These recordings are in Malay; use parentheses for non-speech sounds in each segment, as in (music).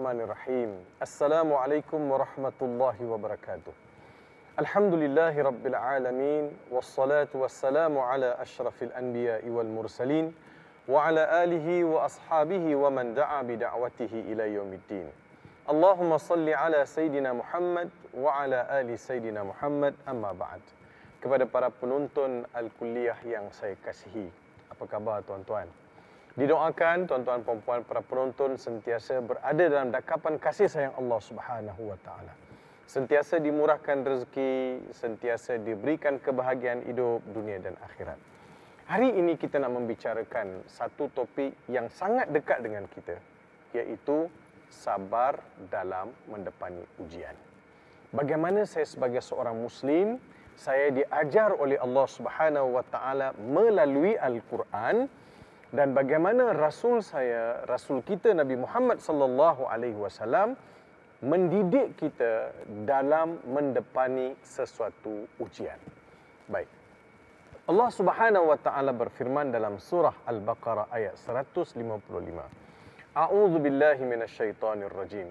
Bismillahirrahmanirrahim. Assalamualaikum warahmatullahi wabarakatuh. Alhamdulillahi rabbil alamin wassalatu wassalamu ala asyrafil anbiya'i wal mursalin wa ala alihi wa ashabihi wa man da'a bi da'watihi ila yaumiddin. Allahumma salli ala Sayyidina Muhammad wa ala ali Sayyidina Muhammad amma ba'd. Kepada para penonton Al-Kulliyah yang saya kasihi. Apa khabar tuan-tuan? Didoakan tuan-tuan puan-puan para penonton sentiasa berada dalam dakapan kasih sayang Allah Subhanahu wa taala. Sentiasa dimurahkan rezeki, sentiasa diberikan kebahagiaan hidup dunia dan akhirat. Hari ini kita nak membicarakan satu topik yang sangat dekat dengan kita, iaitu sabar dalam mendepani ujian. Bagaimana saya sebagai seorang muslim, saya diajar oleh Allah Subhanahu wa taala melalui Al-Quran dan bagaimana rasul saya rasul kita Nabi Muhammad sallallahu alaihi wasallam mendidik kita dalam mendepani sesuatu ujian. Baik. Allah Subhanahu wa taala berfirman dalam surah Al-Baqarah ayat 155. A'udzu billahi minasyaitonir rajim.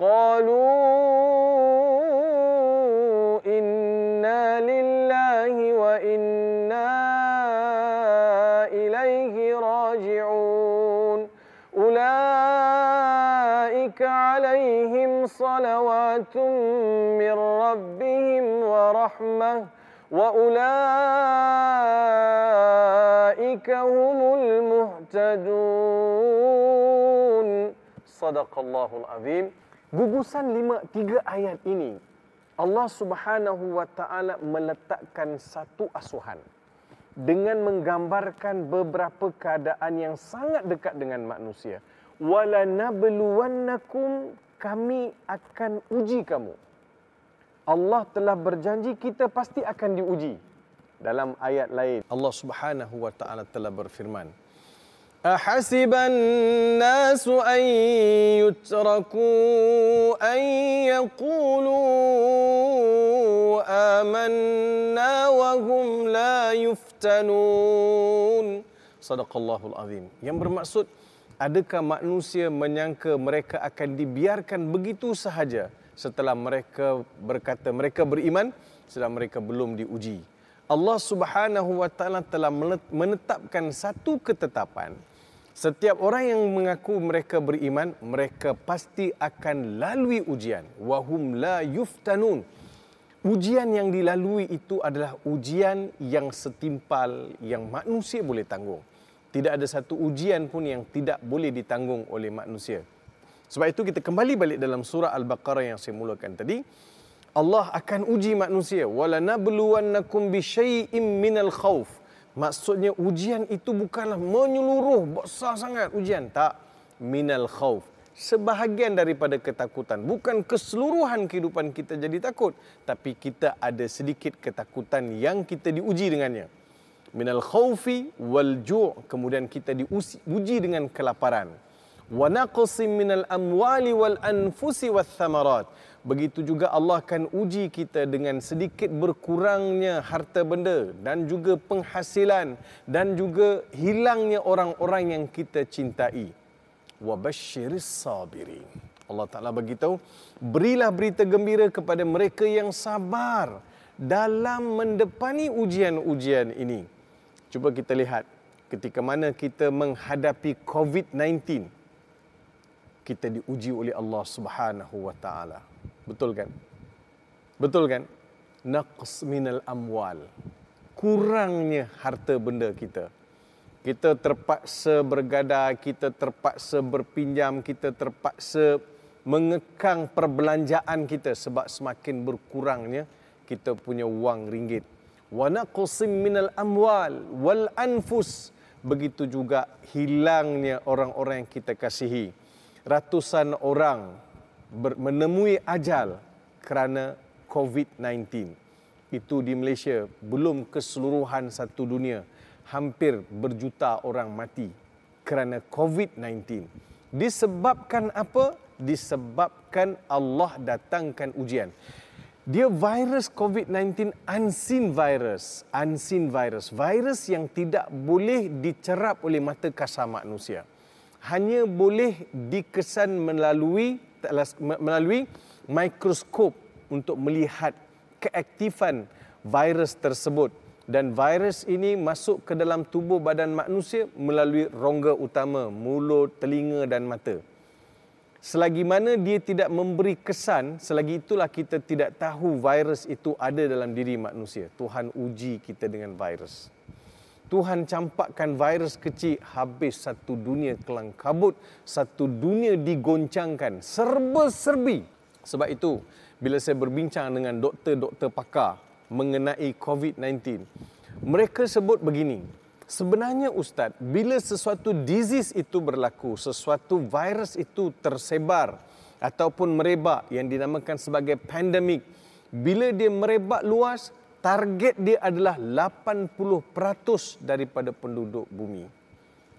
قالوا إنا لله وإنا إليه راجعون اولئك عليهم صلوات من ربهم ورحمه واولئك هم المهتدون صدق الله العظيم. Gugusan lima tiga ayat ini Allah Subhanahu wa taala meletakkan satu asuhan dengan menggambarkan beberapa keadaan yang sangat dekat dengan manusia. Wala nabluwannakum kami akan uji kamu. Allah telah berjanji kita pasti akan diuji. Dalam ayat lain Allah Subhanahu wa taala telah berfirman, أحسب الناس أن يتركوا أن يقولوا آمنا وهم لا يفتنون صدق الله العظيم yang bermaksud adakah manusia menyangka mereka akan dibiarkan begitu sahaja setelah mereka berkata mereka beriman sedang mereka belum diuji Allah Subhanahu wa taala telah menetapkan satu ketetapan Setiap orang yang mengaku mereka beriman, mereka pasti akan lalui ujian. Wahum la yuftanun. Ujian yang dilalui itu adalah ujian yang setimpal yang manusia boleh tanggung. Tidak ada satu ujian pun yang tidak boleh ditanggung oleh manusia. Sebab itu kita kembali balik dalam surah Al-Baqarah yang saya mulakan tadi. Allah akan uji manusia. وَلَنَبْلُوَنَّكُمْ min al-khawf. Maksudnya ujian itu bukanlah menyeluruh besar sangat ujian. Tak. Minal khauf sebahagian daripada ketakutan. Bukan keseluruhan kehidupan kita jadi takut. Tapi kita ada sedikit ketakutan yang kita diuji dengannya. Minal khaufi wal ju' kemudian kita diuji dengan kelaparan. Wa naqsim minal amwali wal anfusi wath thamarat Begitu juga Allah akan uji kita dengan sedikit berkurangnya harta benda dan juga penghasilan dan juga hilangnya orang-orang yang kita cintai. Wa basyiris sabirin. Allah Taala beritahu, berilah berita gembira kepada mereka yang sabar dalam mendepani ujian-ujian ini. Cuba kita lihat ketika mana kita menghadapi COVID-19 kita diuji oleh Allah Subhanahu wa taala. Betul kan? Betul kan? Naqs minal amwal. Kurangnya harta benda kita. Kita terpaksa bergadai, kita terpaksa berpinjam, kita terpaksa mengekang perbelanjaan kita sebab semakin berkurangnya kita punya wang ringgit. Wa naqsim minal amwal wal anfus. Begitu juga hilangnya orang-orang yang kita kasihi ratusan orang ber- menemui ajal kerana COVID-19. Itu di Malaysia, belum keseluruhan satu dunia. Hampir berjuta orang mati kerana COVID-19. Disebabkan apa? Disebabkan Allah datangkan ujian. Dia virus COVID-19 unseen virus, unseen virus, virus yang tidak boleh dicerap oleh mata kasar manusia. Hanya boleh dikesan melalui melalui mikroskop untuk melihat keaktifan virus tersebut dan virus ini masuk ke dalam tubuh badan manusia melalui rongga utama mulut, telinga dan mata. Selagi mana dia tidak memberi kesan, selagi itulah kita tidak tahu virus itu ada dalam diri manusia. Tuhan uji kita dengan virus. Tuhan campakkan virus kecil habis satu dunia kelang kabut, satu dunia digoncangkan, serba-serbi. Sebab itu, bila saya berbincang dengan doktor-doktor pakar mengenai COVID-19, mereka sebut begini, Sebenarnya Ustaz, bila sesuatu disease itu berlaku, sesuatu virus itu tersebar ataupun merebak yang dinamakan sebagai pandemik, bila dia merebak luas, target dia adalah 80% daripada penduduk bumi.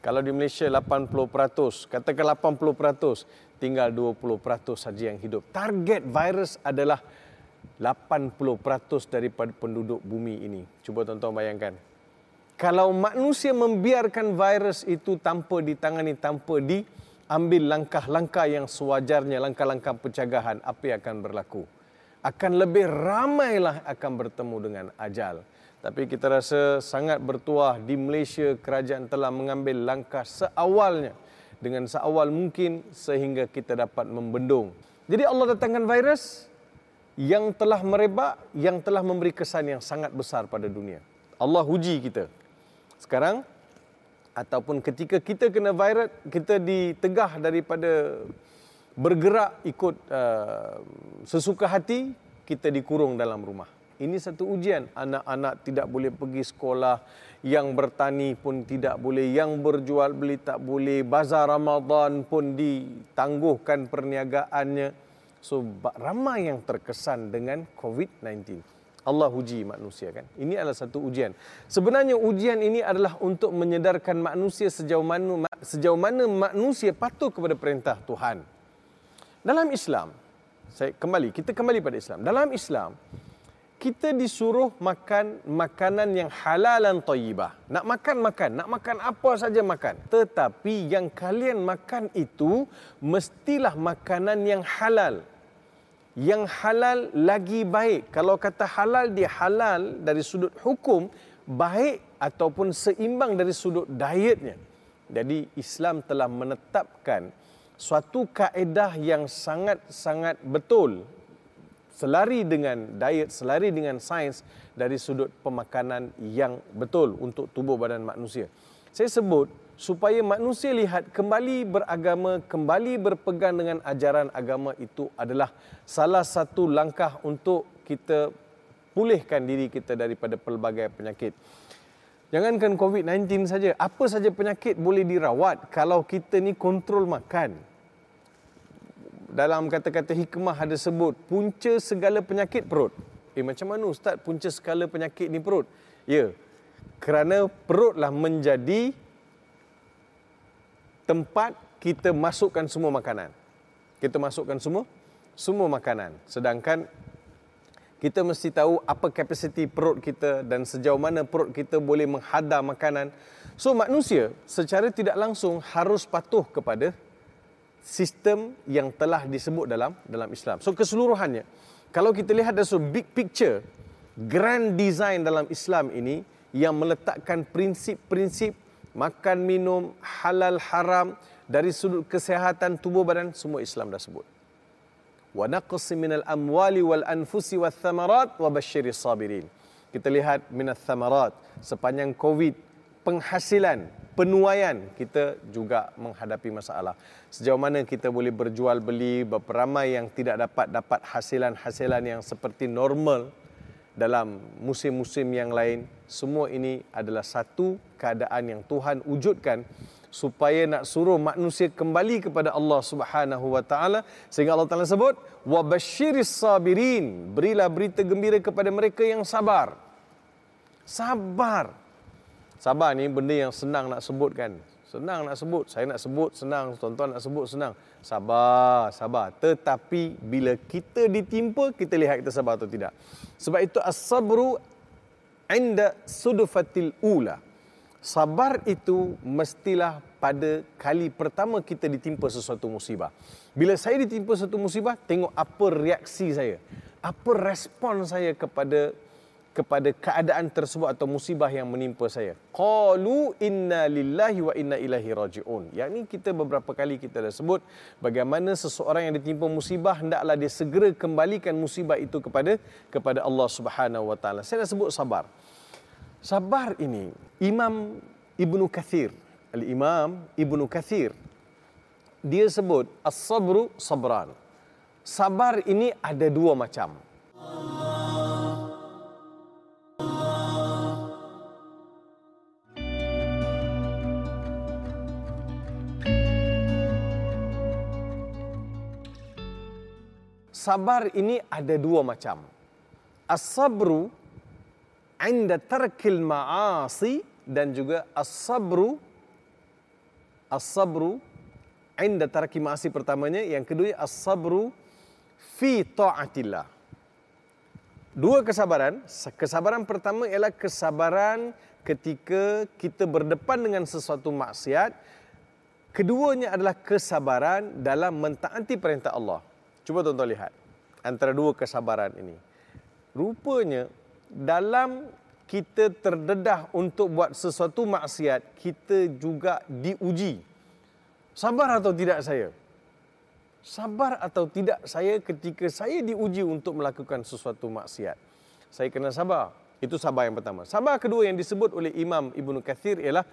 Kalau di Malaysia 80%, katakan 80%, tinggal 20% saja yang hidup. Target virus adalah 80% daripada penduduk bumi ini. Cuba tuan-tuan bayangkan kalau manusia membiarkan virus itu tanpa ditangani, tanpa diambil langkah-langkah yang sewajarnya, langkah-langkah pencegahan, apa yang akan berlaku? Akan lebih ramailah akan bertemu dengan ajal. Tapi kita rasa sangat bertuah di Malaysia kerajaan telah mengambil langkah seawalnya dengan seawal mungkin sehingga kita dapat membendung. Jadi Allah datangkan virus yang telah merebak, yang telah memberi kesan yang sangat besar pada dunia. Allah uji kita sekarang ataupun ketika kita kena virus kita ditegah daripada bergerak ikut uh, sesuka hati kita dikurung dalam rumah ini satu ujian anak-anak tidak boleh pergi sekolah yang bertani pun tidak boleh yang berjual beli tak boleh bazar Ramadan pun ditangguhkan perniagaannya so ramai yang terkesan dengan COVID-19 Allah uji manusia kan. Ini adalah satu ujian. Sebenarnya ujian ini adalah untuk menyedarkan manusia sejauh mana sejauh mana manusia patuh kepada perintah Tuhan. Dalam Islam, saya kembali, kita kembali pada Islam. Dalam Islam, kita disuruh makan makanan yang halal dan tayyibah. Nak makan makan, nak makan apa saja makan. Tetapi yang kalian makan itu mestilah makanan yang halal yang halal lagi baik. Kalau kata halal dia halal dari sudut hukum baik ataupun seimbang dari sudut dietnya. Jadi Islam telah menetapkan suatu kaedah yang sangat-sangat betul selari dengan diet, selari dengan sains dari sudut pemakanan yang betul untuk tubuh badan manusia. Saya sebut supaya manusia lihat kembali beragama, kembali berpegang dengan ajaran agama itu adalah salah satu langkah untuk kita pulihkan diri kita daripada pelbagai penyakit. Jangankan COVID-19 saja, apa saja penyakit boleh dirawat kalau kita ni kontrol makan. Dalam kata-kata hikmah ada sebut, punca segala penyakit perut. Eh macam mana Ustaz punca segala penyakit ni perut? Ya, kerana perutlah menjadi tempat kita masukkan semua makanan. Kita masukkan semua semua makanan. Sedangkan kita mesti tahu apa kapasiti perut kita dan sejauh mana perut kita boleh menghadam makanan. So manusia secara tidak langsung harus patuh kepada sistem yang telah disebut dalam dalam Islam. So keseluruhannya kalau kita lihat dari big picture grand design dalam Islam ini yang meletakkan prinsip-prinsip makan minum halal haram dari sudut kesihatan tubuh badan semua Islam dah sebut. Wal anfusi wath thamarat wa basyiris sabirin. Kita lihat minat thamarat sepanjang Covid penghasilan penuaian kita juga menghadapi masalah. Sejauh mana kita boleh berjual beli beberapa ramai yang tidak dapat dapat hasilan-hasilan yang seperti normal dalam musim-musim yang lain semua ini adalah satu keadaan yang Tuhan wujudkan supaya nak suruh manusia kembali kepada Allah Subhanahu wa taala. Sehingga Allah Taala sebut wa basyiris sabirin. Berilah berita gembira kepada mereka yang sabar. Sabar. Sabar ni benda yang senang nak sebutkan senang nak sebut. Saya nak sebut senang. Tuan-tuan nak sebut senang. Sabar sabar. Tetapi bila kita ditimpa kita lihat kita sabar atau tidak. Sebab itu as-sabru inda sudufatil ula sabar itu mestilah pada kali pertama kita ditimpa sesuatu musibah. Bila saya ditimpa sesuatu musibah, tengok apa reaksi saya. Apa respon saya kepada kepada keadaan tersebut atau musibah yang menimpa saya. Qalu inna lillahi wa inna ilaihi rajiun. Yang ini kita beberapa kali kita dah sebut bagaimana seseorang yang ditimpa musibah hendaklah dia segera kembalikan musibah itu kepada kepada Allah Subhanahu wa taala. Saya dah sebut sabar. Sabar ini Imam Ibnu Kathir, Al-Imam Ibnu Kathir dia sebut as-sabru sabran. Sabar ini ada dua macam. Sabar ini ada dua macam. As-sabru inda tarkil ma'asi dan juga as-sabru as-sabru inda tarki ma'asi pertamanya. Yang kedua as-sabru fi ta'atillah. Dua kesabaran. Kesabaran pertama ialah kesabaran ketika kita berdepan dengan sesuatu maksiat. Keduanya adalah kesabaran dalam mentaati perintah Allah. Cuba tuan-tuan lihat antara dua kesabaran ini. Rupanya dalam kita terdedah untuk buat sesuatu maksiat, kita juga diuji. Sabar atau tidak saya? Sabar atau tidak saya ketika saya diuji untuk melakukan sesuatu maksiat? Saya kena sabar. Itu sabar yang pertama. Sabar kedua yang disebut oleh Imam Ibn Kathir ialah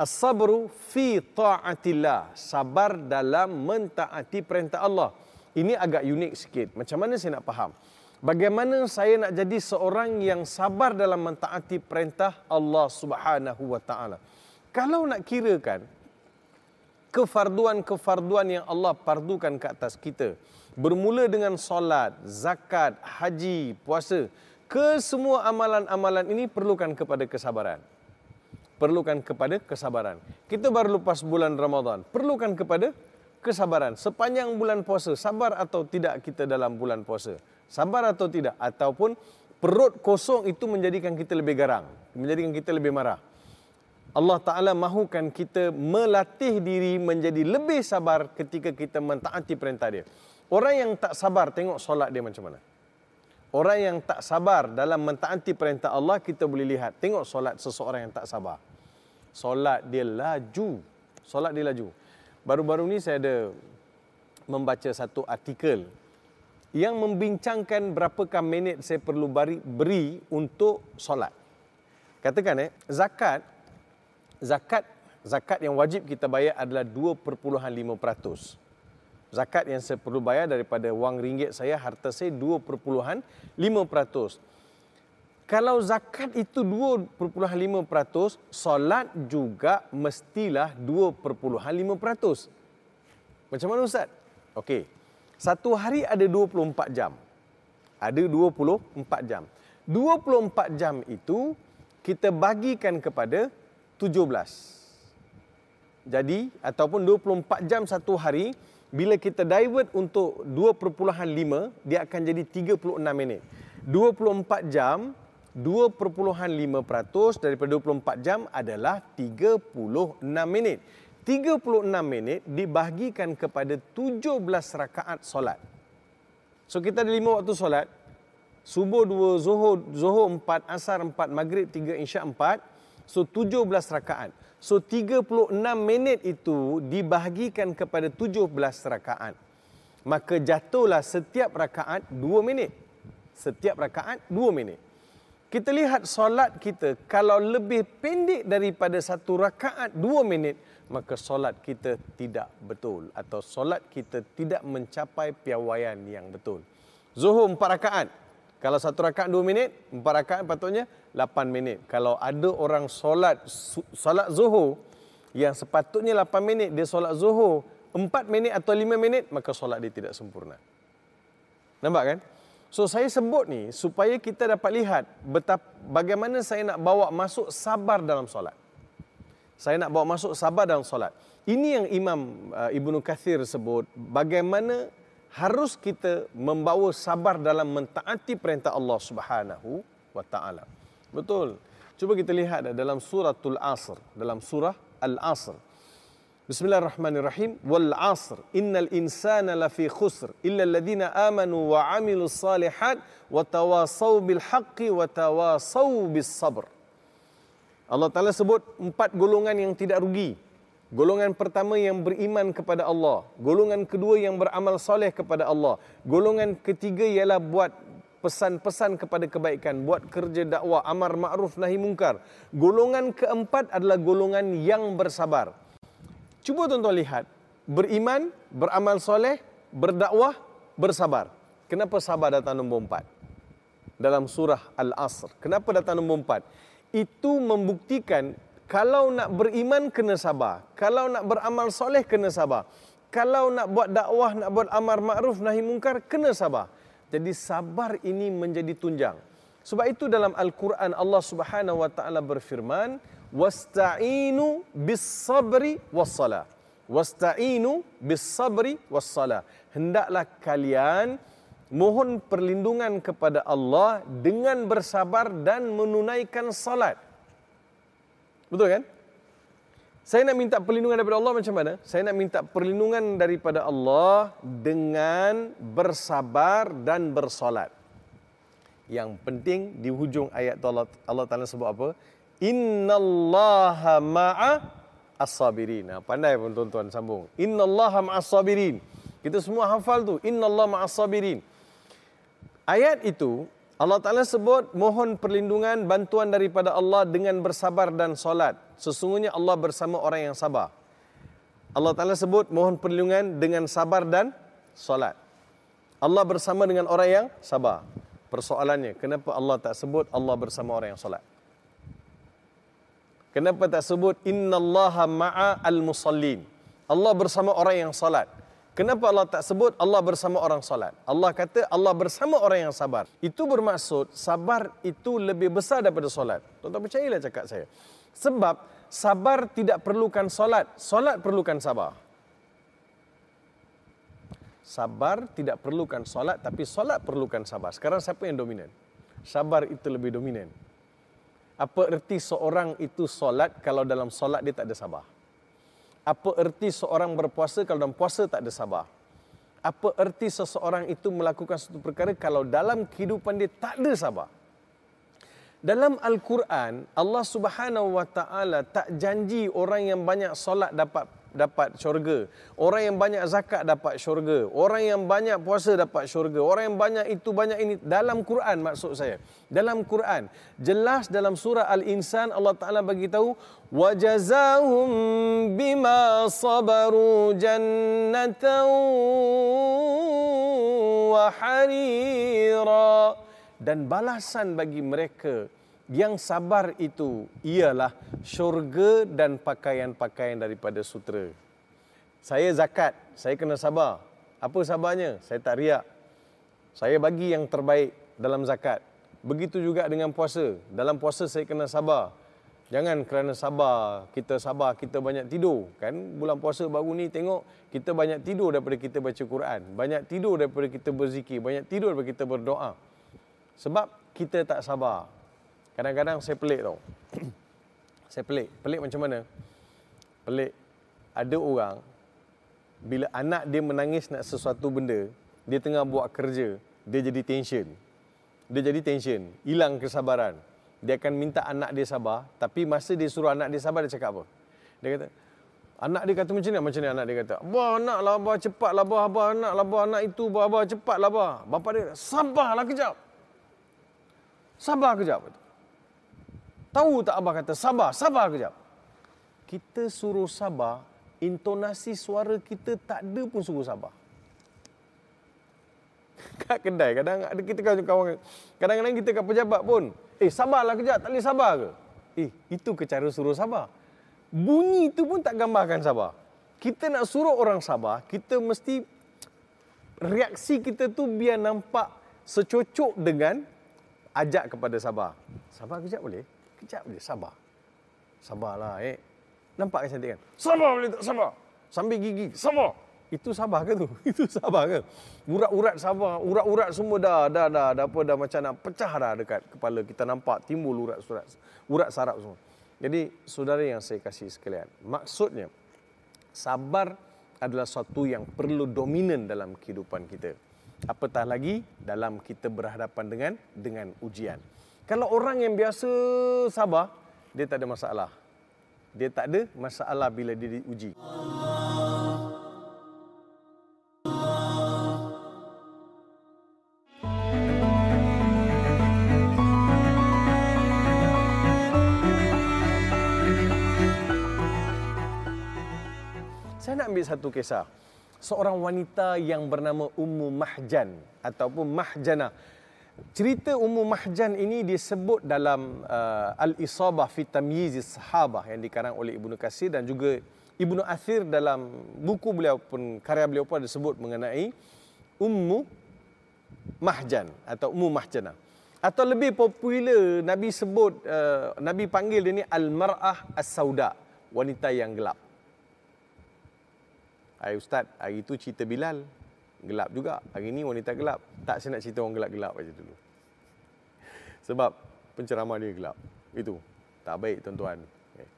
As-sabru fi ta'atillah. Sabar dalam mentaati perintah Allah. Ini agak unik sikit. Macam mana saya nak faham? Bagaimana saya nak jadi seorang yang sabar dalam mentaati perintah Allah Subhanahu wa taala? Kalau nak kirakan kefarduan-kefarduan yang Allah pardukan ke atas kita, bermula dengan solat, zakat, haji, puasa, ke semua amalan-amalan ini perlukan kepada kesabaran. Perlukan kepada kesabaran. Kita baru lepas bulan Ramadan, perlukan kepada kesabaran. Sepanjang bulan puasa, sabar atau tidak kita dalam bulan puasa? Sabar atau tidak? Ataupun perut kosong itu menjadikan kita lebih garang, menjadikan kita lebih marah. Allah Ta'ala mahukan kita melatih diri menjadi lebih sabar ketika kita mentaati perintah dia. Orang yang tak sabar, tengok solat dia macam mana. Orang yang tak sabar dalam mentaati perintah Allah, kita boleh lihat. Tengok solat seseorang yang tak sabar. Solat dia laju. Solat dia laju. Baru-baru ni saya ada membaca satu artikel yang membincangkan berapakah minit saya perlu beri, beri untuk solat. Katakan eh, zakat zakat zakat yang wajib kita bayar adalah 2.5%. Zakat yang saya perlu bayar daripada wang ringgit saya, harta saya 2.5%. Kalau zakat itu 2.5%, solat juga mestilah 2.5%. Macam mana Ustaz? Okey. Satu hari ada 24 jam. Ada 24 jam. 24 jam itu kita bagikan kepada 17. Jadi ataupun 24 jam satu hari bila kita divert untuk 2.5 dia akan jadi 36 minit. 24 jam 2.5% daripada 24 jam adalah 36 minit. 36 minit dibahagikan kepada 17 rakaat solat. So kita ada lima waktu solat. Subuh dua, Zuhur, Zuhur empat, Asar empat, Maghrib tiga, Isyak empat. So 17 rakaat. So 36 minit itu dibahagikan kepada 17 rakaat. Maka jatuhlah setiap rakaat 2 minit. Setiap rakaat 2 minit. Kita lihat solat kita kalau lebih pendek daripada satu rakaat 2 minit, maka solat kita tidak betul atau solat kita tidak mencapai piawaian yang betul. Zuhur empat rakaat. Kalau satu rakaat dua minit, empat rakaat patutnya lapan minit. Kalau ada orang solat solat zuhur yang sepatutnya 8 minit dia solat zuhur, 4 minit atau 5 minit, maka solat dia tidak sempurna. Nampak kan? So saya sebut ni supaya kita dapat lihat betapa bagaimana saya nak bawa masuk sabar dalam solat. Saya nak bawa masuk sabar dalam solat. Ini yang Imam uh, Ibnu Kathir sebut bagaimana harus kita membawa sabar dalam mentaati perintah Allah Subhanahu wa taala. Betul. Cuba kita lihat dalam suratul Asr, dalam surah Al-Asr. Bismillahirrahmanirrahim. Wal 'asr innal insana lafi khusr illa alladhina amanu wa 'amilus salihat wa tawasaw bil haqqi wa tawasaw bis sabr. Allah Taala sebut empat golongan yang tidak rugi. Golongan pertama yang beriman kepada Allah, golongan kedua yang beramal soleh kepada Allah, golongan ketiga ialah buat pesan-pesan kepada kebaikan, buat kerja dakwah, amar ma'ruf nahi mungkar. Golongan keempat adalah golongan yang bersabar. Cuba tuan-tuan lihat. Beriman, beramal soleh, berdakwah, bersabar. Kenapa sabar datang nombor empat? Dalam surah Al-Asr. Kenapa datang nombor empat? Itu membuktikan kalau nak beriman kena sabar. Kalau nak beramal soleh kena sabar. Kalau nak buat dakwah, nak buat amar ma'ruf nahi mungkar kena sabar. Jadi sabar ini menjadi tunjang. Sebab itu dalam Al-Quran Allah Subhanahu wa taala berfirman, wasta'inu bis sabri was salah wasta'inu bis sabri was salah hendaklah kalian mohon perlindungan kepada Allah dengan bersabar dan menunaikan salat betul kan saya nak minta perlindungan daripada Allah macam mana? Saya nak minta perlindungan daripada Allah dengan bersabar dan bersolat. Yang penting di hujung ayat Allah, Allah Ta'ala sebut apa? Innallaha ma'a as-sabirin. Ha, pandai pun tuan-tuan sambung. Innallaha ma'a as-sabirin. Kita semua hafal tu. Innallaha ma'a as-sabirin. Ayat itu Allah Ta'ala sebut mohon perlindungan bantuan daripada Allah dengan bersabar dan solat. Sesungguhnya Allah bersama orang yang sabar. Allah Ta'ala sebut mohon perlindungan dengan sabar dan solat. Allah bersama dengan orang yang sabar. Persoalannya, kenapa Allah tak sebut Allah bersama orang yang solat? Kenapa tak sebut innallaha ma'a al-musallin? Allah bersama orang yang salat. Kenapa Allah tak sebut Allah bersama orang salat? Allah kata Allah bersama orang yang sabar. Itu bermaksud sabar itu lebih besar daripada solat. Tuan-tuan percayalah cakap saya. Sebab sabar tidak perlukan solat, solat perlukan sabar. Sabar tidak perlukan solat tapi solat perlukan sabar. Sekarang siapa yang dominan? Sabar itu lebih dominan. Apa erti seorang itu solat kalau dalam solat dia tak ada sabar? Apa erti seorang berpuasa kalau dalam puasa tak ada sabar? Apa erti seseorang itu melakukan satu perkara kalau dalam kehidupan dia tak ada sabar? Dalam Al-Quran, Allah Subhanahu Wa Taala tak janji orang yang banyak solat dapat dapat syurga. Orang yang banyak zakat dapat syurga. Orang yang banyak puasa dapat syurga. Orang yang banyak itu banyak ini dalam Quran maksud saya. Dalam Quran jelas dalam surah Al-Insan Allah Taala bagi tahu wajazahum bima sabaru jannatan wa harira dan balasan bagi mereka yang sabar itu ialah syurga dan pakaian-pakaian daripada sutera. Saya zakat, saya kena sabar. Apa sabarnya? Saya tak riak. Saya bagi yang terbaik dalam zakat. Begitu juga dengan puasa. Dalam puasa saya kena sabar. Jangan kerana sabar, kita sabar, kita banyak tidur. Kan bulan puasa baru ni tengok, kita banyak tidur daripada kita baca Quran. Banyak tidur daripada kita berzikir. Banyak tidur daripada kita berdoa. Sebab kita tak sabar. Kadang-kadang saya pelik tau. (clears throat) saya pelik. Pelik macam mana? Pelik. Ada orang, bila anak dia menangis nak sesuatu benda, dia tengah buat kerja, dia jadi tension. Dia jadi tension. Hilang kesabaran. Dia akan minta anak dia sabar, tapi masa dia suruh anak dia sabar, dia cakap apa? Dia kata, anak dia kata macam ni, macam ni anak dia kata, Abah, anak lah, Abah, cepat lah, Abah, Abah, anak lah, Abah, anak itu, Abah, Abah, cepat lah, Abah. Bapak dia, sabarlah kejap. Sabar kejap. Tahu tak Abah kata sabar, sabar kejap. Kita suruh sabar, intonasi suara kita tak ada pun suruh sabar. (laughs) Kat kedai, kadang ada kita kawan kadang-kadang kita kat pejabat pun, eh sabarlah kejap, tak boleh sabar ke? Eh, itu ke cara suruh sabar. Bunyi itu pun tak gambarkan sabar. Kita nak suruh orang sabar, kita mesti reaksi kita tu biar nampak secocok dengan ajak kepada sabar. Sabar kejap boleh? Kejap boleh, sabar. Sabarlah, eh. Nampak kan cantik kan? Sabar boleh tak? Sabar. Sambil gigi, sabar. Itu sabar ke tu? (laughs) Itu sabar ke? Urat-urat sabar, urat-urat semua dah, dah, dah, dah, apa, dah macam nak pecah dah dekat kepala. Kita nampak timbul urat-urat, urat sarap semua. Jadi, saudara yang saya kasih sekalian, maksudnya, sabar adalah sesuatu yang perlu dominan dalam kehidupan kita. Apatah lagi dalam kita berhadapan dengan dengan ujian. Kalau orang yang biasa sabar, dia tak ada masalah. Dia tak ada masalah bila dia diuji. Saya nak ambil satu kisah. Seorang wanita yang bernama Ummu Mahjan ataupun Mahjana. Cerita Ummu Mahjan ini disebut dalam uh, Al-Isabah fi Tamyiz Sahabah yang dikarang oleh Ibnu Kasir dan juga Ibnu Athir dalam buku beliau pun karya beliau pun disebut mengenai Ummu Mahjan atau Ummu Mahjana. Atau lebih popular Nabi sebut uh, Nabi panggil dia ni Al-Mar'ah As-Sauda, wanita yang gelap. Hai Ustaz, hari itu cerita Bilal. Gelap juga. Hari ini wanita gelap. Tak saya nak cerita orang gelap-gelap aja dulu. Sebab penceramah dia gelap. Itu. Tak baik tuan-tuan. Okay.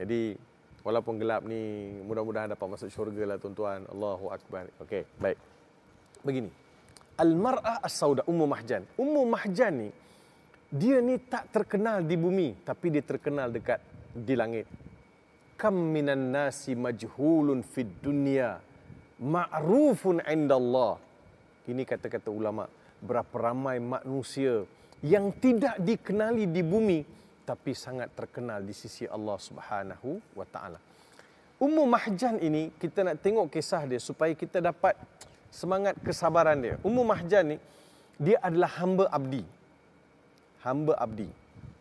Jadi, walaupun gelap ni, mudah-mudahan dapat masuk syurga lah tuan-tuan. Allahu Akbar. Okey, baik. Begini. Al-Mar'ah As-Sauda, Ummu Mahjan. Ummu Mahjan ni, dia ni tak terkenal di bumi, tapi dia terkenal dekat di langit kam minan nasi majhulun fid dunya ma'rufun indallah ini kata-kata ulama berapa ramai manusia yang tidak dikenali di bumi tapi sangat terkenal di sisi Allah Subhanahu wa taala Ummu Mahjan ini kita nak tengok kisah dia supaya kita dapat semangat kesabaran dia. Ummu Mahjan ni dia adalah hamba abdi. Hamba abdi.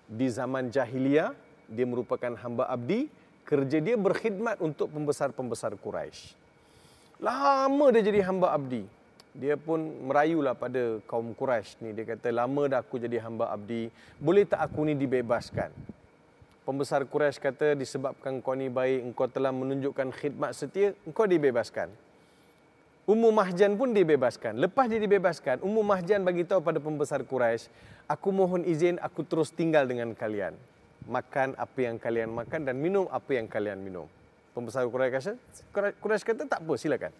Di zaman jahiliyah dia merupakan hamba abdi kerja dia berkhidmat untuk pembesar-pembesar Quraisy. Lama dia jadi hamba abdi. Dia pun merayulah pada kaum Quraisy ni. Dia kata, lama dah aku jadi hamba abdi. Boleh tak aku ni dibebaskan? Pembesar Quraisy kata, disebabkan kau ni baik, engkau telah menunjukkan khidmat setia, engkau dibebaskan. Ummu Mahjan pun dibebaskan. Lepas dia dibebaskan, Ummu Mahjan bagi tahu pada pembesar Quraisy, aku mohon izin aku terus tinggal dengan kalian makan apa yang kalian makan dan minum apa yang kalian minum. Pembesar Quraisy kata, Quraisy kata tak apa, silakan.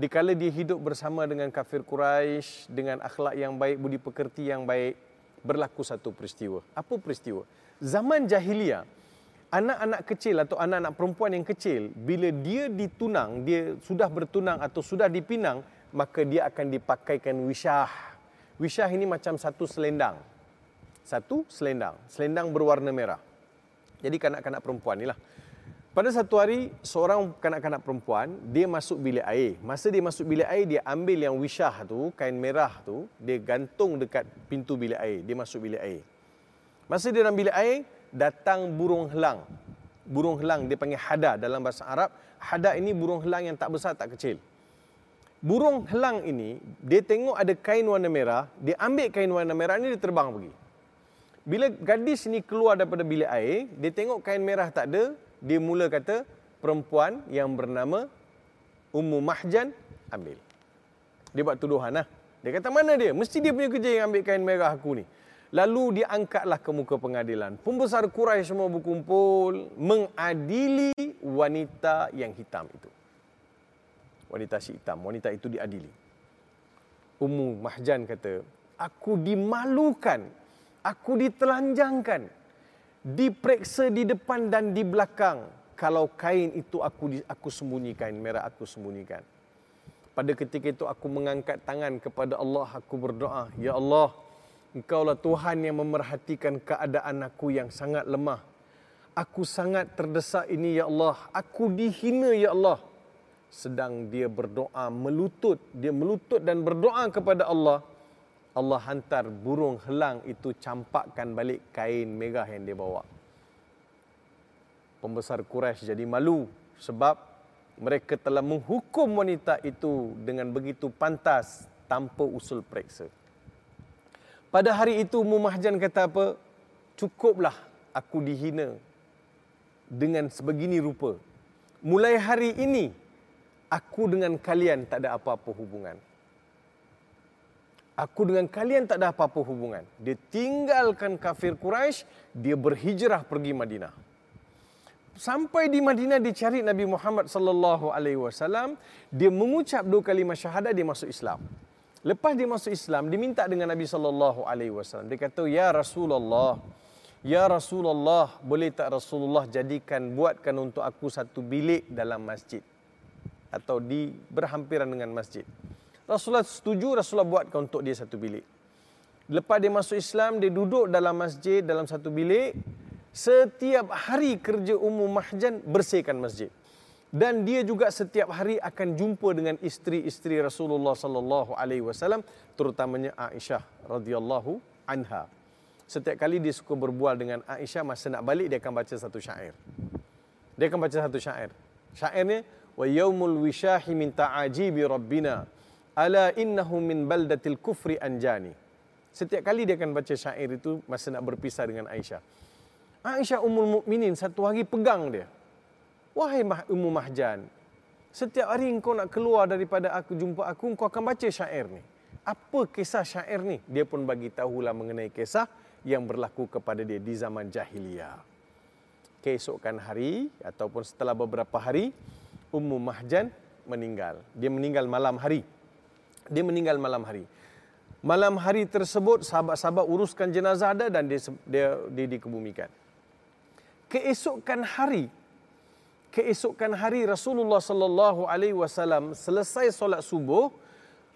Dikala dia hidup bersama dengan kafir Quraisy dengan akhlak yang baik, budi pekerti yang baik, berlaku satu peristiwa. Apa peristiwa? Zaman jahiliyah, anak-anak kecil atau anak-anak perempuan yang kecil, bila dia ditunang, dia sudah bertunang atau sudah dipinang, maka dia akan dipakaikan wisyah. Wisyah ini macam satu selendang satu selendang. Selendang berwarna merah. Jadi kanak-kanak perempuan ni lah. Pada satu hari, seorang kanak-kanak perempuan, dia masuk bilik air. Masa dia masuk bilik air, dia ambil yang wisyah tu, kain merah tu, dia gantung dekat pintu bilik air. Dia masuk bilik air. Masa dia dalam bilik air, datang burung helang. Burung helang, dia panggil hada dalam bahasa Arab. Hada ini burung helang yang tak besar, tak kecil. Burung helang ini, dia tengok ada kain warna merah, dia ambil kain warna merah ni, dia terbang pergi. Bila gadis ni keluar daripada bilik air, dia tengok kain merah tak ada, dia mula kata, perempuan yang bernama Ummu Mahjan, ambil. Dia buat tuduhan lah. Dia kata, mana dia? Mesti dia punya kerja yang ambil kain merah aku ni. Lalu dia angkatlah ke muka pengadilan. Pembesar Quraisy semua berkumpul mengadili wanita yang hitam itu. Wanita si hitam, wanita itu diadili. Ummu Mahjan kata, aku dimalukan aku ditelanjangkan, diperiksa di depan dan di belakang. Kalau kain itu aku aku sembunyikan, merah aku sembunyikan. Pada ketika itu aku mengangkat tangan kepada Allah, aku berdoa, Ya Allah, Engkaulah Tuhan yang memerhatikan keadaan aku yang sangat lemah. Aku sangat terdesak ini, Ya Allah. Aku dihina, Ya Allah. Sedang dia berdoa, melutut. Dia melutut dan berdoa kepada Allah. Allah hantar burung helang itu campakkan balik kain merah yang dia bawa. pembesar Quraisy jadi malu sebab mereka telah menghukum wanita itu dengan begitu pantas tanpa usul periksa. Pada hari itu Mumahjan kata apa? Cukuplah aku dihina dengan sebegini rupa. Mulai hari ini aku dengan kalian tak ada apa-apa hubungan. Aku dengan kalian tak ada apa-apa hubungan. Dia tinggalkan kafir Quraisy, dia berhijrah pergi Madinah. Sampai di Madinah dicari Nabi Muhammad sallallahu alaihi wasallam, dia mengucap dua kalimah syahadah dia masuk Islam. Lepas dia masuk Islam, diminta dengan Nabi sallallahu alaihi wasallam. Dia kata, "Ya Rasulullah, ya Rasulullah, boleh tak Rasulullah jadikan buatkan untuk aku satu bilik dalam masjid atau di berhampiran dengan masjid?" Rasulullah setuju, Rasulullah buatkan untuk dia satu bilik. Lepas dia masuk Islam, dia duduk dalam masjid dalam satu bilik. Setiap hari kerja umum mahjan bersihkan masjid. Dan dia juga setiap hari akan jumpa dengan isteri-isteri Rasulullah sallallahu alaihi wasallam terutamanya Aisyah radhiyallahu anha. Setiap kali dia suka berbual dengan Aisyah masa nak balik dia akan baca satu syair. Dia akan baca satu syair. Syairnya wa yaumul wishahi min ta'ajibi rabbina ala innahu min baldatil kufri anjani setiap kali dia akan baca syair itu masa nak berpisah dengan Aisyah Aisyah Ummul Mukminin satu hari pegang dia. Wahai Ummu Mahjan, setiap hari engkau nak keluar daripada aku jumpa aku, engkau akan baca syair ni. Apa kisah syair ni? Dia pun bagi tahulah mengenai kisah yang berlaku kepada dia di zaman jahiliyah. Keesokan hari ataupun setelah beberapa hari, Ummu Mahjan meninggal. Dia meninggal malam hari. Dia meninggal malam hari. Malam hari tersebut sahabat-sahabat uruskan jenazah dia dan dia dia, dia dikebumikan. Keesokan hari keesokan hari Rasulullah sallallahu alaihi wasallam selesai solat subuh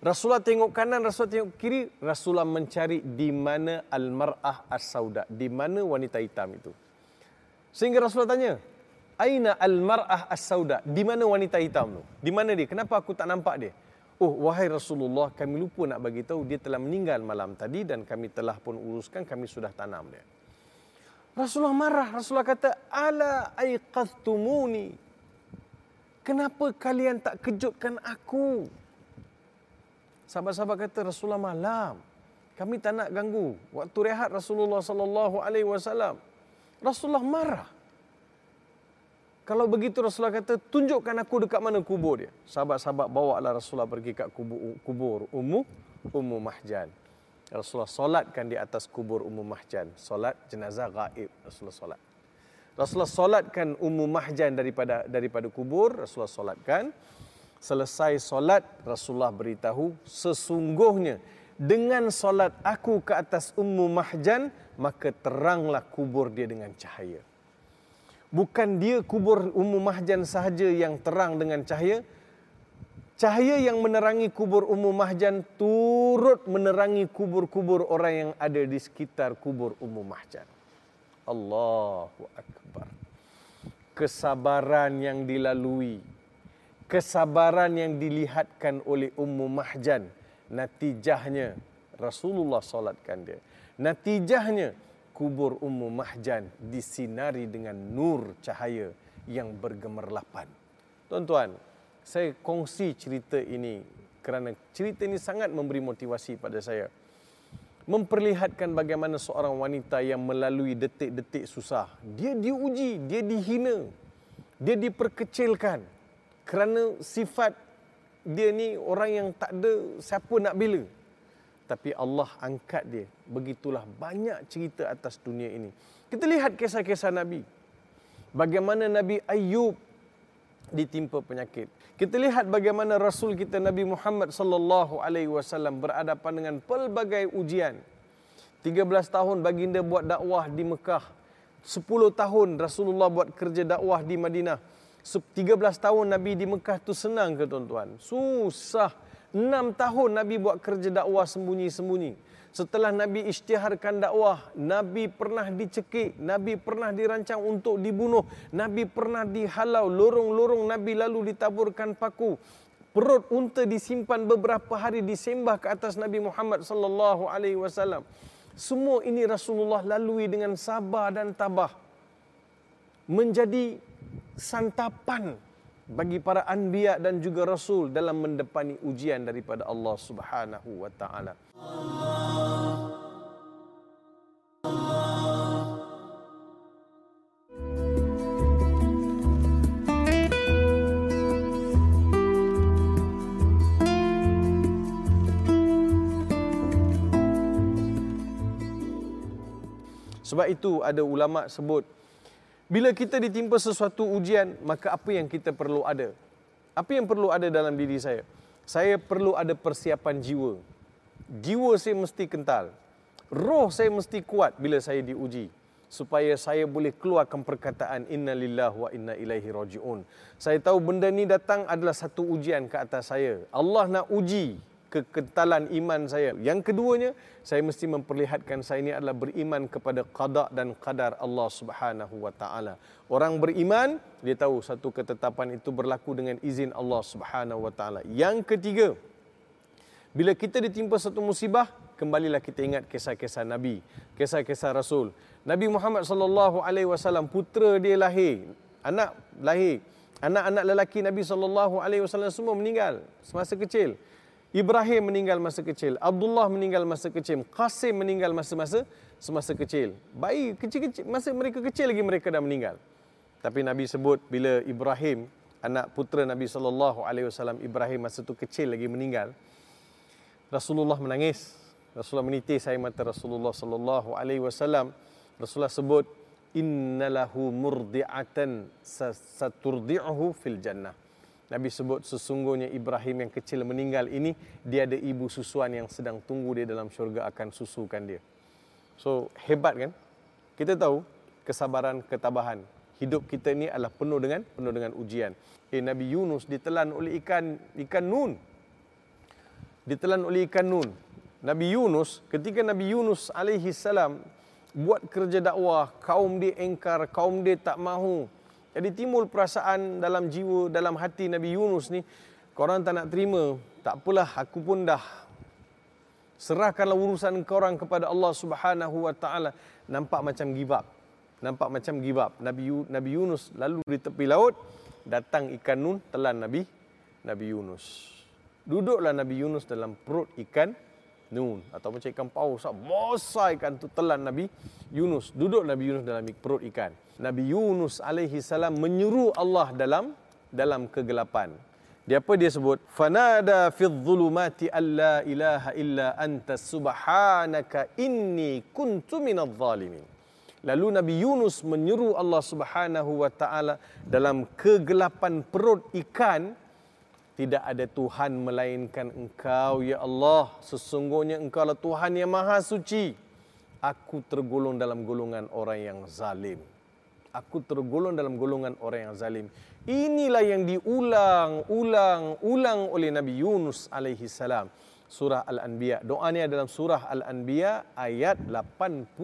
Rasulullah tengok kanan Rasulullah tengok kiri Rasulullah mencari di mana al-mar'ah as-sauda di mana wanita hitam itu. Sehingga Rasulullah tanya aina al-mar'ah as-sauda? Di mana wanita hitam tu? Di mana dia? Kenapa aku tak nampak dia Oh wahai Rasulullah kami lupa nak bagi tahu dia telah meninggal malam tadi dan kami telah pun uruskan kami sudah tanam dia Rasulullah marah. Rasulullah kata, Ala aiqaztumuni. Kenapa kalian tak kejutkan aku? Sahabat-sahabat kata, Rasulullah malam. Kami tak nak ganggu. Waktu rehat Rasulullah sallallahu alaihi wasallam. Rasulullah marah. Kalau begitu Rasulullah kata, tunjukkan aku dekat mana kubur dia. Sahabat-sahabat bawa lah Rasulullah pergi kat kubur, kubur Ummu, Ummu Mahjan. Rasulullah solatkan di atas kubur Ummu Mahjan. Solat jenazah gaib Rasulullah solat. Rasulullah solatkan Ummu Mahjan daripada daripada kubur. Rasulullah solatkan. Selesai solat, Rasulullah beritahu sesungguhnya dengan solat aku ke atas Ummu Mahjan, maka teranglah kubur dia dengan cahaya. Bukan dia kubur Ummu Mahjan sahaja yang terang dengan cahaya, Cahaya yang menerangi kubur Ummu Mahjan turut menerangi kubur-kubur orang yang ada di sekitar kubur Ummu Mahjan. Allahu Akbar. Kesabaran yang dilalui, kesabaran yang dilihatkan oleh Ummu Mahjan, natijahnya Rasulullah solatkan dia. Natijahnya kubur Ummu Mahjan disinari dengan nur cahaya yang bergemerlapan. Tuan-tuan, saya kongsi cerita ini kerana cerita ini sangat memberi motivasi pada saya. Memperlihatkan bagaimana seorang wanita yang melalui detik-detik susah, dia diuji, dia dihina, dia diperkecilkan kerana sifat dia ni orang yang tak ada siapa nak bela. Tapi Allah angkat dia. Begitulah banyak cerita atas dunia ini. Kita lihat kisah-kisah Nabi. Bagaimana Nabi Ayub ditimpa penyakit. Kita lihat bagaimana Rasul kita Nabi Muhammad sallallahu alaihi wasallam berhadapan dengan pelbagai ujian. 13 tahun baginda buat dakwah di Mekah. 10 tahun Rasulullah buat kerja dakwah di Madinah. 13 tahun Nabi di Mekah tu senang ke tuan-tuan? Susah. 6 tahun Nabi buat kerja dakwah sembunyi-sembunyi. Setelah Nabi isytiharkan dakwah, Nabi pernah dicekik, Nabi pernah dirancang untuk dibunuh, Nabi pernah dihalau, lorong-lorong Nabi lalu ditaburkan paku. Perut unta disimpan beberapa hari disembah ke atas Nabi Muhammad sallallahu alaihi wasallam. Semua ini Rasulullah lalui dengan sabar dan tabah. menjadi santapan bagi para anbiya dan juga rasul dalam mendepani ujian daripada Allah Subhanahu wa taala. Sebab itu ada ulama sebut bila kita ditimpa sesuatu ujian, maka apa yang kita perlu ada? Apa yang perlu ada dalam diri saya? Saya perlu ada persiapan jiwa. Jiwa saya mesti kental. Roh saya mesti kuat bila saya diuji supaya saya boleh keluarkan perkataan inna lillahi wa inna ilaihi rajiun. Saya tahu benda ni datang adalah satu ujian ke atas saya. Allah nak uji kekentalan iman saya. Yang keduanya, saya mesti memperlihatkan saya ini adalah beriman kepada qada dan qadar Allah Subhanahu wa taala. Orang beriman, dia tahu satu ketetapan itu berlaku dengan izin Allah Subhanahu wa taala. Yang ketiga, bila kita ditimpa satu musibah, kembalilah kita ingat kisah-kisah Nabi, kisah-kisah Rasul. Nabi Muhammad sallallahu alaihi wasallam putera dia lahir, anak lahir. Anak-anak lelaki Nabi sallallahu alaihi wasallam semua meninggal semasa kecil. Ibrahim meninggal masa kecil, Abdullah meninggal masa kecil, Qasim meninggal masa-masa semasa kecil. Bayi kecil-kecil masa mereka kecil lagi mereka dah meninggal. Tapi Nabi sebut bila Ibrahim anak putera Nabi sallallahu alaihi wasallam Ibrahim masa tu kecil lagi meninggal. Rasulullah menangis. Rasulullah menitis air mata Rasulullah sallallahu alaihi wasallam. Rasulullah sebut innalahu murdi'atan saturdi'uhu fil jannah. Nabi sebut sesungguhnya Ibrahim yang kecil meninggal ini dia ada ibu susuan yang sedang tunggu dia dalam syurga akan susukan dia. So hebat kan? Kita tahu kesabaran, ketabahan. Hidup kita ini adalah penuh dengan penuh dengan ujian. Eh, Nabi Yunus ditelan oleh ikan ikan nun. Ditelan oleh ikan nun. Nabi Yunus ketika Nabi Yunus alaihi salam buat kerja dakwah, kaum dia engkar, kaum dia tak mahu jadi timbul perasaan dalam jiwa, dalam hati Nabi Yunus ni, korang tak nak terima, tak apalah, aku pun dah serahkanlah urusan korang kepada Allah Subhanahu wa taala. Nampak macam give up. Nampak macam give up. Nabi Nabi Yunus lalu di tepi laut, datang ikan nun telan Nabi Nabi Yunus. Duduklah Nabi Yunus dalam perut ikan nun atau macam ikan paus besar ikan tu telan Nabi Yunus duduk Nabi Yunus dalam perut ikan Nabi Yunus alaihi salam menyuruh Allah dalam dalam kegelapan. Dia apa dia sebut? Fanada fi dhulumati alla ilaha illa anta subhanaka inni kuntu minadh zalimin. Lalu Nabi Yunus menyuruh Allah Subhanahu wa taala dalam kegelapan perut ikan tidak ada Tuhan melainkan Engkau ya Allah. Sesungguhnya Engkau adalah Tuhan yang maha suci. Aku tergolong dalam golongan orang yang zalim aku tergolong dalam golongan orang yang zalim. Inilah yang diulang-ulang-ulang oleh Nabi Yunus alaihi salam. Surah Al-Anbiya. Doa ini dalam surah Al-Anbiya ayat 87.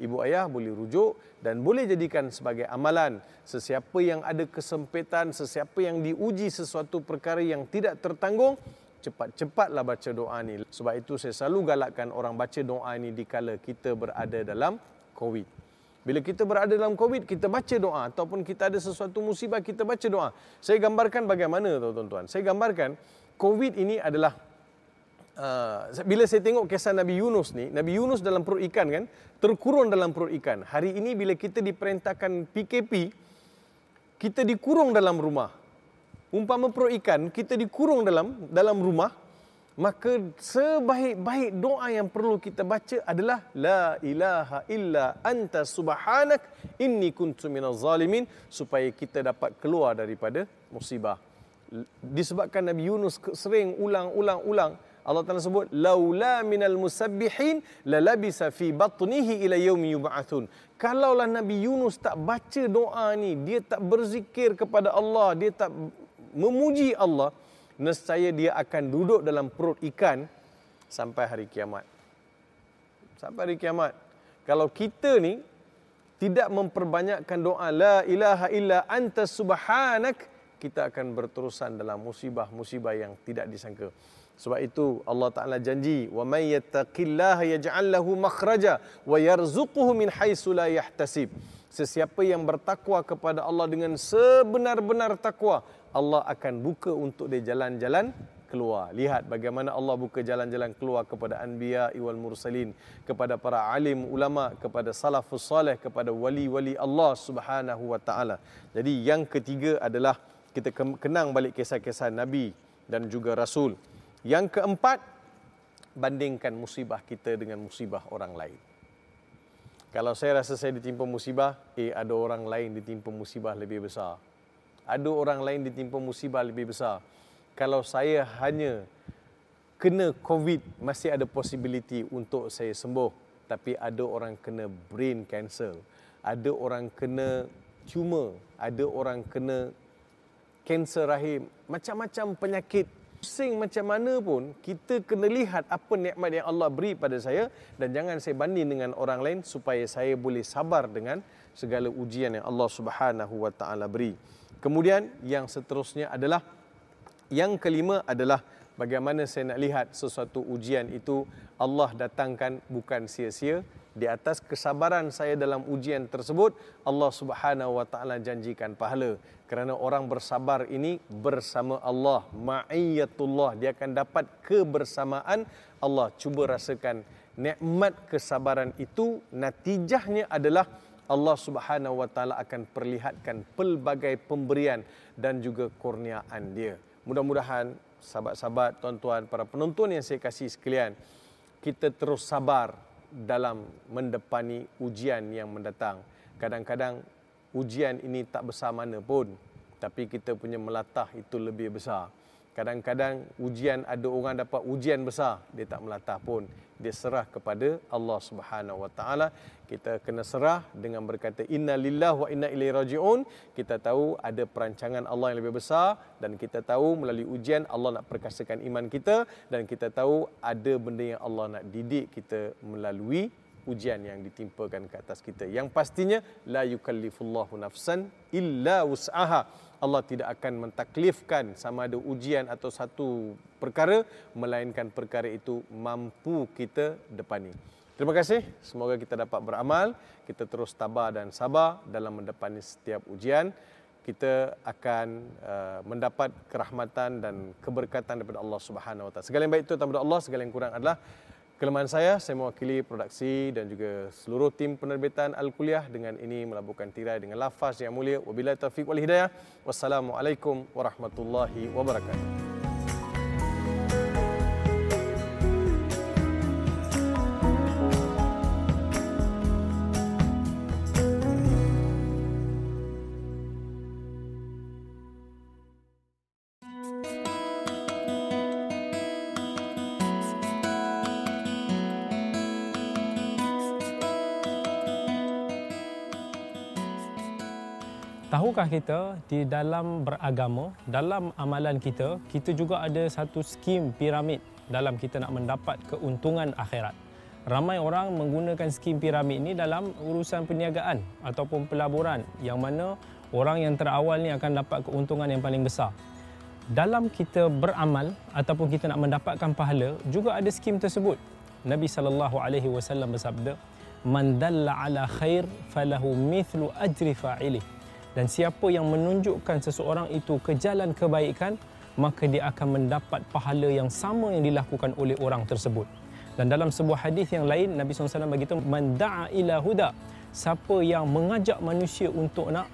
Ibu ayah boleh rujuk dan boleh jadikan sebagai amalan. Sesiapa yang ada kesempitan, sesiapa yang diuji sesuatu perkara yang tidak tertanggung, cepat-cepatlah baca doa ini. Sebab itu saya selalu galakkan orang baca doa ini dikala kita berada dalam COVID. Bila kita berada dalam COVID, kita baca doa ataupun kita ada sesuatu musibah, kita baca doa. Saya gambarkan bagaimana tuan-tuan. Saya gambarkan COVID ini adalah uh, bila saya tengok kisah Nabi Yunus ni, Nabi Yunus dalam perut ikan kan, terkurung dalam perut ikan. Hari ini bila kita diperintahkan PKP, kita dikurung dalam rumah. Umpama perut ikan, kita dikurung dalam dalam rumah, maka sebaik-baik doa yang perlu kita baca adalah la ilaha illa anta subhanak inni kuntu minaz zalimin supaya kita dapat keluar daripada musibah disebabkan Nabi Yunus sering ulang-ulang-ulang Allah Taala sebut laula minal musabbihin la labisa fi batnihi ila yaumi yub'atsun kalaulah Nabi Yunus tak baca doa ni dia tak berzikir kepada Allah dia tak memuji Allah nescaya dia akan duduk dalam perut ikan sampai hari kiamat. Sampai hari kiamat. Kalau kita ni tidak memperbanyakkan doa la ilaha illa anta subhanak, kita akan berterusan dalam musibah-musibah yang tidak disangka. Sebab itu Allah Taala janji, "Wa may yattaqillaha yaj'al lahu makhraja wa yarzuquhu min haitsu la yahtasib." Sesiapa yang bertakwa kepada Allah dengan sebenar-benar takwa, Allah akan buka untuk dia jalan-jalan keluar. Lihat bagaimana Allah buka jalan-jalan keluar kepada anbiya wal mursalin, kepada para alim ulama, kepada salafus salih, kepada wali-wali Allah Subhanahu wa taala. Jadi yang ketiga adalah kita kenang balik kisah-kisah nabi dan juga rasul. Yang keempat bandingkan musibah kita dengan musibah orang lain. Kalau saya rasa saya ditimpa musibah, eh ada orang lain ditimpa musibah lebih besar. Ada orang lain ditimpa musibah lebih besar. Kalau saya hanya kena COVID, masih ada possibility untuk saya sembuh. Tapi ada orang kena brain cancer. Ada orang kena tumor. Ada orang kena kanser rahim. Macam-macam penyakit Pusing macam mana pun, kita kena lihat apa nikmat yang Allah beri pada saya dan jangan saya banding dengan orang lain supaya saya boleh sabar dengan segala ujian yang Allah Subhanahu Wa Taala beri. Kemudian yang seterusnya adalah yang kelima adalah bagaimana saya nak lihat sesuatu ujian itu Allah datangkan bukan sia-sia di atas kesabaran saya dalam ujian tersebut Allah Subhanahu wa taala janjikan pahala. Kerana orang bersabar ini bersama Allah. Ma'iyatullah dia akan dapat kebersamaan. Allah cuba rasakan nikmat kesabaran itu. Natijahnya adalah Allah Subhanahu wa taala akan perlihatkan pelbagai pemberian dan juga kurniaan dia. Mudah-mudahan sahabat-sahabat tuan-tuan para penonton yang saya kasih sekalian kita terus sabar dalam mendepani ujian yang mendatang. Kadang-kadang ujian ini tak besar mana pun, tapi kita punya melatah itu lebih besar. Kadang-kadang ujian ada orang dapat ujian besar, dia tak melatah pun. Dia serah kepada Allah Subhanahu Wa Taala. Kita kena serah dengan berkata Inna Lillah wa Inna Ilaihi Rajiun. Kita tahu ada perancangan Allah yang lebih besar dan kita tahu melalui ujian Allah nak perkasakan iman kita dan kita tahu ada benda yang Allah nak didik kita melalui ujian yang ditimpakan ke atas kita. Yang pastinya la yukallifullahu nafsan illa wus'aha. Allah tidak akan mentaklifkan sama ada ujian atau satu perkara melainkan perkara itu mampu kita depani. Terima kasih. Semoga kita dapat beramal, kita terus tabah dan sabar dalam mendepani setiap ujian. Kita akan uh, mendapat kerahmatan dan keberkatan daripada Allah Subhanahu Wa Taala. Segala yang baik itu daripada Allah, segala yang kurang adalah Kelemahan saya, saya mewakili produksi dan juga seluruh tim penerbitan Al-Kuliah dengan ini melabuhkan tirai dengan lafaz yang mulia. Wabillahi taufiq wal hidayah. Wassalamualaikum warahmatullahi wabarakatuh. Tahukah kita di dalam beragama, dalam amalan kita, kita juga ada satu skim piramid dalam kita nak mendapat keuntungan akhirat. Ramai orang menggunakan skim piramid ini dalam urusan perniagaan ataupun pelaburan yang mana orang yang terawal ni akan dapat keuntungan yang paling besar. Dalam kita beramal ataupun kita nak mendapatkan pahala juga ada skim tersebut. Nabi sallallahu alaihi wasallam bersabda, "Man dalla ala khair falahu mithlu ajri fa'ilih." Dan siapa yang menunjukkan seseorang itu ke jalan kebaikan maka dia akan mendapat pahala yang sama yang dilakukan oleh orang tersebut. Dan dalam sebuah hadis yang lain Nabi SAW beritahu man da'a ila huda. Siapa yang mengajak manusia untuk nak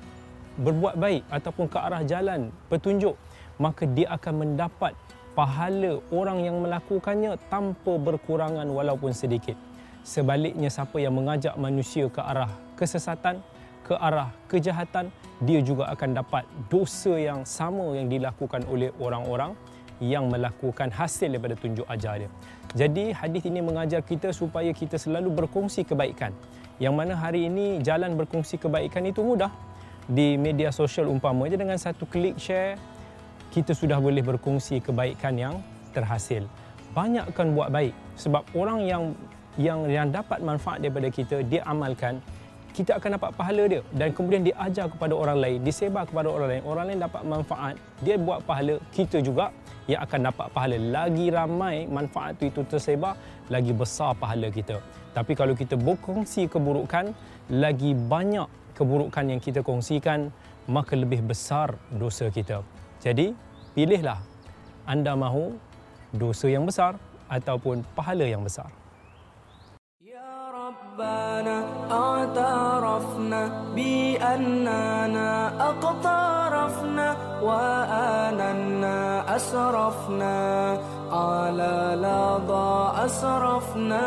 berbuat baik ataupun ke arah jalan petunjuk maka dia akan mendapat pahala orang yang melakukannya tanpa berkurangan walaupun sedikit. Sebaliknya siapa yang mengajak manusia ke arah kesesatan ke arah kejahatan dia juga akan dapat dosa yang sama yang dilakukan oleh orang-orang yang melakukan hasil daripada tunjuk ajar dia. Jadi hadis ini mengajar kita supaya kita selalu berkongsi kebaikan. Yang mana hari ini jalan berkongsi kebaikan itu mudah. Di media sosial umpamanya dengan satu klik share kita sudah boleh berkongsi kebaikan yang terhasil. Banyakkan buat baik sebab orang yang yang yang dapat manfaat daripada kita dia amalkan kita akan dapat pahala dia dan kemudian dia ajar kepada orang lain, disebar kepada orang lain, orang lain dapat manfaat, dia buat pahala, kita juga yang akan dapat pahala. Lagi ramai manfaat itu, tersebar, lagi besar pahala kita. Tapi kalau kita berkongsi keburukan, lagi banyak keburukan yang kita kongsikan, maka lebih besar dosa kita. Jadi, pilihlah anda mahu dosa yang besar ataupun pahala yang besar. ربنا اعترفنا بأننا أقترفنا وآننا أسرفنا على لظى أسرفنا.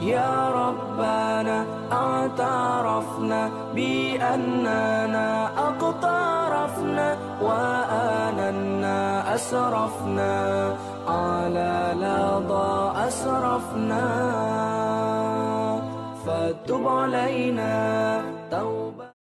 يا ربنا اعترفنا بأننا أقترفنا وآننا أسرفنا على لظى أسرفنا. فتب علينا توبة